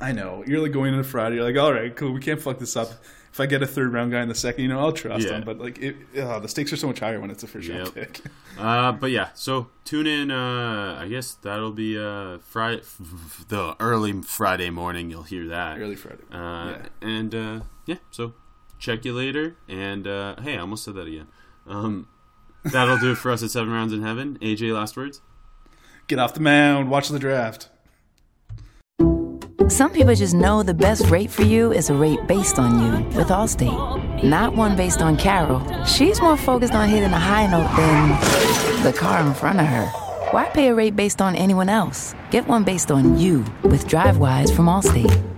I know. You're like going into Friday. You're like, all right, cool. We can't fuck this up. If I get a third round guy in the second, you know, I'll trust Yeah. him. But like, it, uh, the stakes are so much higher when it's a first round Yep. pick. *laughs* Uh, but yeah, so tune in. Uh, I guess that'll be uh, Friday, *laughs* the early Friday morning. You'll hear that. Early Friday. Uh, yeah. And uh, yeah, so check you later. And uh, hey, I almost said that again. Um, that'll do it for us at Seven Rounds in Heaven. AJ, last words. Get off the mound. Watch the draft. Some people just know the best rate for you is a rate based on you with Allstate, not one based on Carol. She's more focused on hitting a high note than the car in front of her. Why pay a rate based on anyone else? Get one based on you with DriveWise from Allstate.